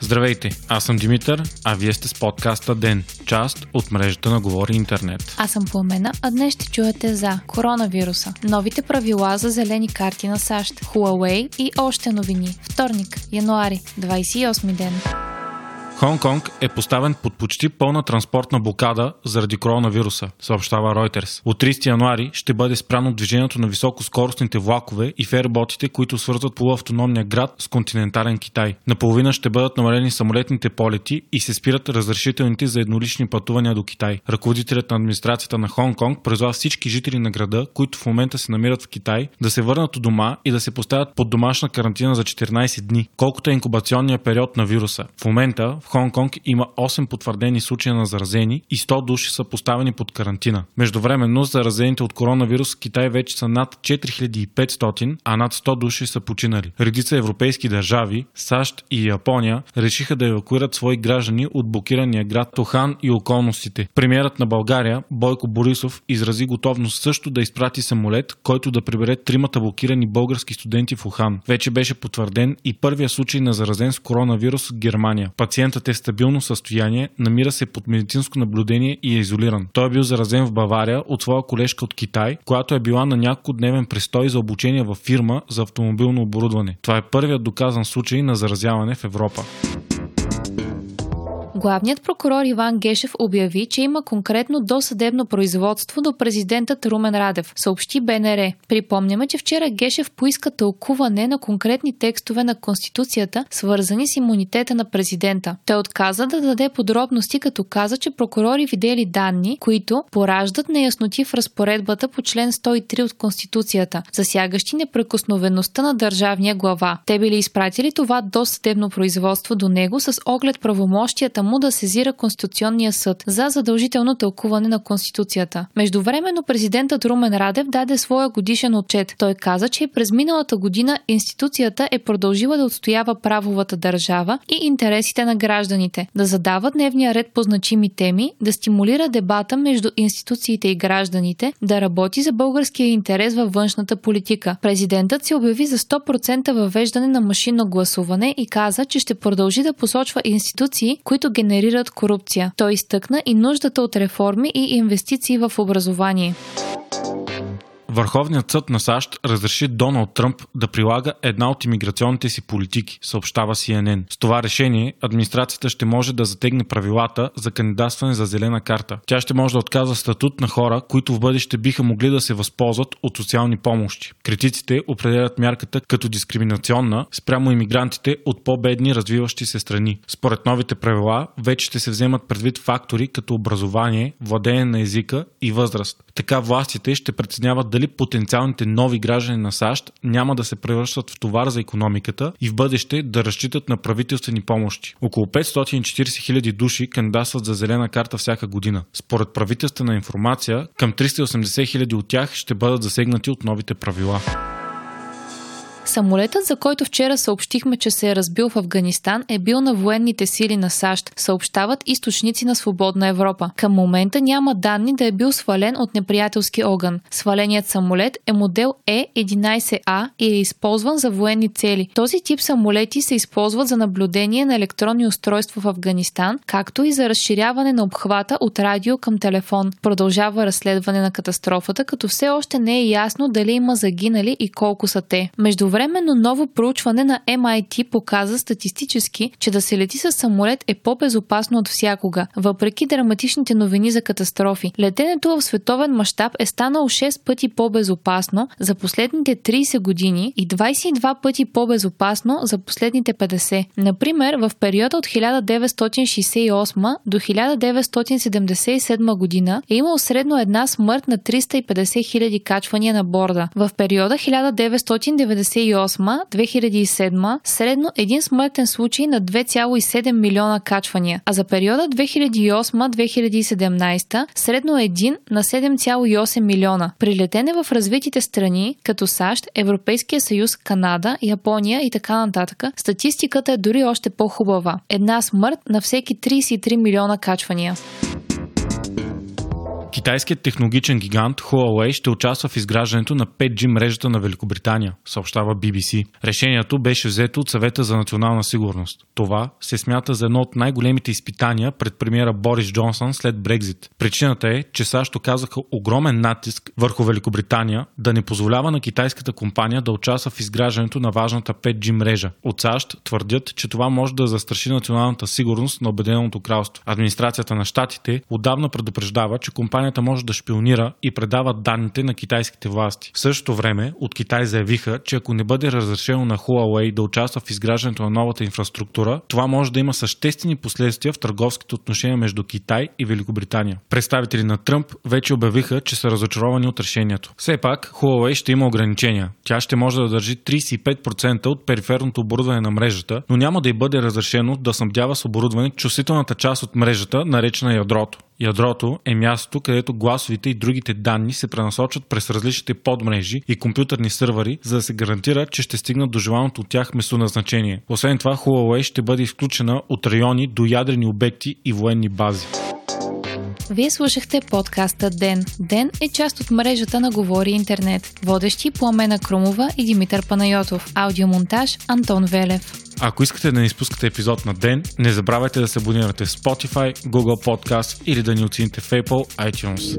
Здравейте, аз съм Димитър, а вие сте с подкаста ДЕН, част от мрежата на Говори Интернет. Аз съм Пламена, а днес ще чуете за коронавируса, новите правила за зелени карти на САЩ, Huawei и още новини. Вторник, януари, 28 ден. Хонг-Конг е поставен под почти пълна транспортна блокада заради коронавируса, съобщава Reuters. От 30 януари ще бъде спряно движението на високоскоростните влакове и ферботите, които свързват полуавтономния град с континентален Китай. Наполовина ще бъдат намалени самолетните полети и се спират разрешителните за еднолични пътувания до Китай. Ръководителят на администрацията на Хонг-Конг призва всички жители на града, които в момента се намират в Китай, да се върнат у дома и да се поставят под домашна карантина за 14 дни, колкото е инкубационния период на вируса. В момента в Хонг-Конг има 8 потвърдени случая на заразени и 100 души са поставени под карантина. Междувременно заразените от коронавирус в Китай вече са над 4500, а над 100 души са починали. Редица европейски държави, САЩ и Япония, решиха да евакуират свои граждани от блокирания град Тохан и околностите. Премьерът на България, Бойко Борисов, изрази готовност също да изпрати самолет, който да прибере тримата блокирани български студенти в Ухан. Вече беше потвърден и първия случай на заразен с коронавирус в Германия. Пациентът е в стабилно състояние, намира се под медицинско наблюдение и е изолиран. Той е бил заразен в Бавария от своя колежка от Китай, която е била на няколко дневен престой за обучение във фирма за автомобилно оборудване. Това е първият доказан случай на заразяване в Европа. Главният прокурор Иван Гешев обяви, че има конкретно досъдебно производство до президентът Румен Радев, съобщи БНР. Припомняме, че вчера Гешев поиска тълкуване на конкретни текстове на Конституцията, свързани с имунитета на президента. Той отказа да даде подробности, като каза, че прокурори видели данни, които пораждат неясноти в разпоредбата по член 103 от Конституцията, засягащи непрекосновеността на държавния глава. Те били изпратили това досъдебно производство до него с оглед правомощията му да сезира Конституционния съд за задължително тълкуване на Конституцията. Междувременно президентът Румен Радев даде своя годишен отчет. Той каза, че през миналата година институцията е продължила да отстоява правовата държава и интересите на гражданите, да задава дневния ред по значими теми, да стимулира дебата между институциите и гражданите, да работи за българския интерес във външната политика. Президентът се обяви за 100% въвеждане на машинно гласуване и каза, че ще продължи да посочва институции, които генерират корупция. Той изтъкна и нуждата от реформи и инвестиции в образование. Върховният съд на САЩ разреши Доналд Тръмп да прилага една от иммиграционните си политики, съобщава CNN. С това решение администрацията ще може да затегне правилата за кандидатстване за зелена карта. Тя ще може да отказва статут на хора, които в бъдеще биха могли да се възползват от социални помощи. Критиците определят мярката като дискриминационна спрямо иммигрантите от по-бедни развиващи се страни. Според новите правила вече ще се вземат предвид фактори като образование, владение на езика и възраст. Така властите ще преценяват дали потенциалните нови граждани на САЩ няма да се превръщат в товар за економиката и в бъдеще да разчитат на правителствени помощи. Около 540 хиляди души кандидатстват за зелена карта всяка година. Според правителствена информация, към 380 хиляди от тях ще бъдат засегнати от новите правила. Самолетът, за който вчера съобщихме, че се е разбил в Афганистан, е бил на военните сили на САЩ, съобщават източници на Свободна Европа. Към момента няма данни да е бил свален от неприятелски огън. Сваленият самолет е модел Е-11А и е използван за военни цели. Този тип самолети се използват за наблюдение на електронни устройства в Афганистан, както и за разширяване на обхвата от радио към телефон. Продължава разследване на катастрофата, като все още не е ясно дали има загинали и колко са те. Между Междувременно ново проучване на MIT показа статистически, че да се лети с самолет е по-безопасно от всякога, въпреки драматичните новини за катастрофи. Летенето в световен мащаб е станало 6 пъти по-безопасно за последните 30 години и 22 пъти по-безопасно за последните 50. Например, в периода от 1968 до 1977 година е имал средно една смърт на 350 хиляди качвания на борда. В периода 1990 2008-2007 средно един смъртен случай на 2,7 милиона качвания, а за периода 2008-2017 средно един на 7,8 милиона. При летене в развитите страни, като САЩ, Европейския съюз, Канада, Япония и така нататък, статистиката е дори още по-хубава. Една смърт на всеки 33 милиона качвания. Китайският технологичен гигант Huawei ще участва в изграждането на 5G мрежата на Великобритания, съобщава BBC. Решението беше взето от съвета за национална сигурност. Това се смята за едно от най-големите изпитания пред премиера Борис Джонсън след Брекзит. Причината е, че САЩ оказаха огромен натиск върху Великобритания да не позволява на китайската компания да участва в изграждането на важната 5G мрежа. От САЩ твърдят, че това може да застраши националната сигурност на Обединеното кралство. Администрацията на щатите отдавна предупреждава, че компанията може да шпионира и предава данните на китайските власти. В същото време от Китай заявиха, че ако не бъде разрешено на Huawei да участва в изграждането на новата инфраструктура, това може да има съществени последствия в търговските отношения между Китай и Великобритания. Представители на Тръмп вече обявиха, че са разочаровани от решението. Все пак, Huawei ще има ограничения. Тя ще може да държи 35% от периферното оборудване на мрежата, но няма да й бъде разрешено да снабдява с оборудване чувствителната част от мрежата, наречена ядрото. Ядрото е мястото, където гласовите и другите данни се пренасочат през различните подмрежи и компютърни сървъри, за да се гарантира, че ще стигнат до желаното от тях местоназначение. Освен това, Huawei ще бъде изключена от райони до ядрени обекти и военни бази. Вие слушахте подкаста Ден. Ден е част от мрежата на Говори Интернет. Водещи Пламена Крумова и Димитър Панайотов. Аудиомонтаж Антон Велев. Ако искате да не изпускате епизод на ден, не забравяйте да се абонирате в Spotify, Google Podcast или да ни оцените в Apple iTunes.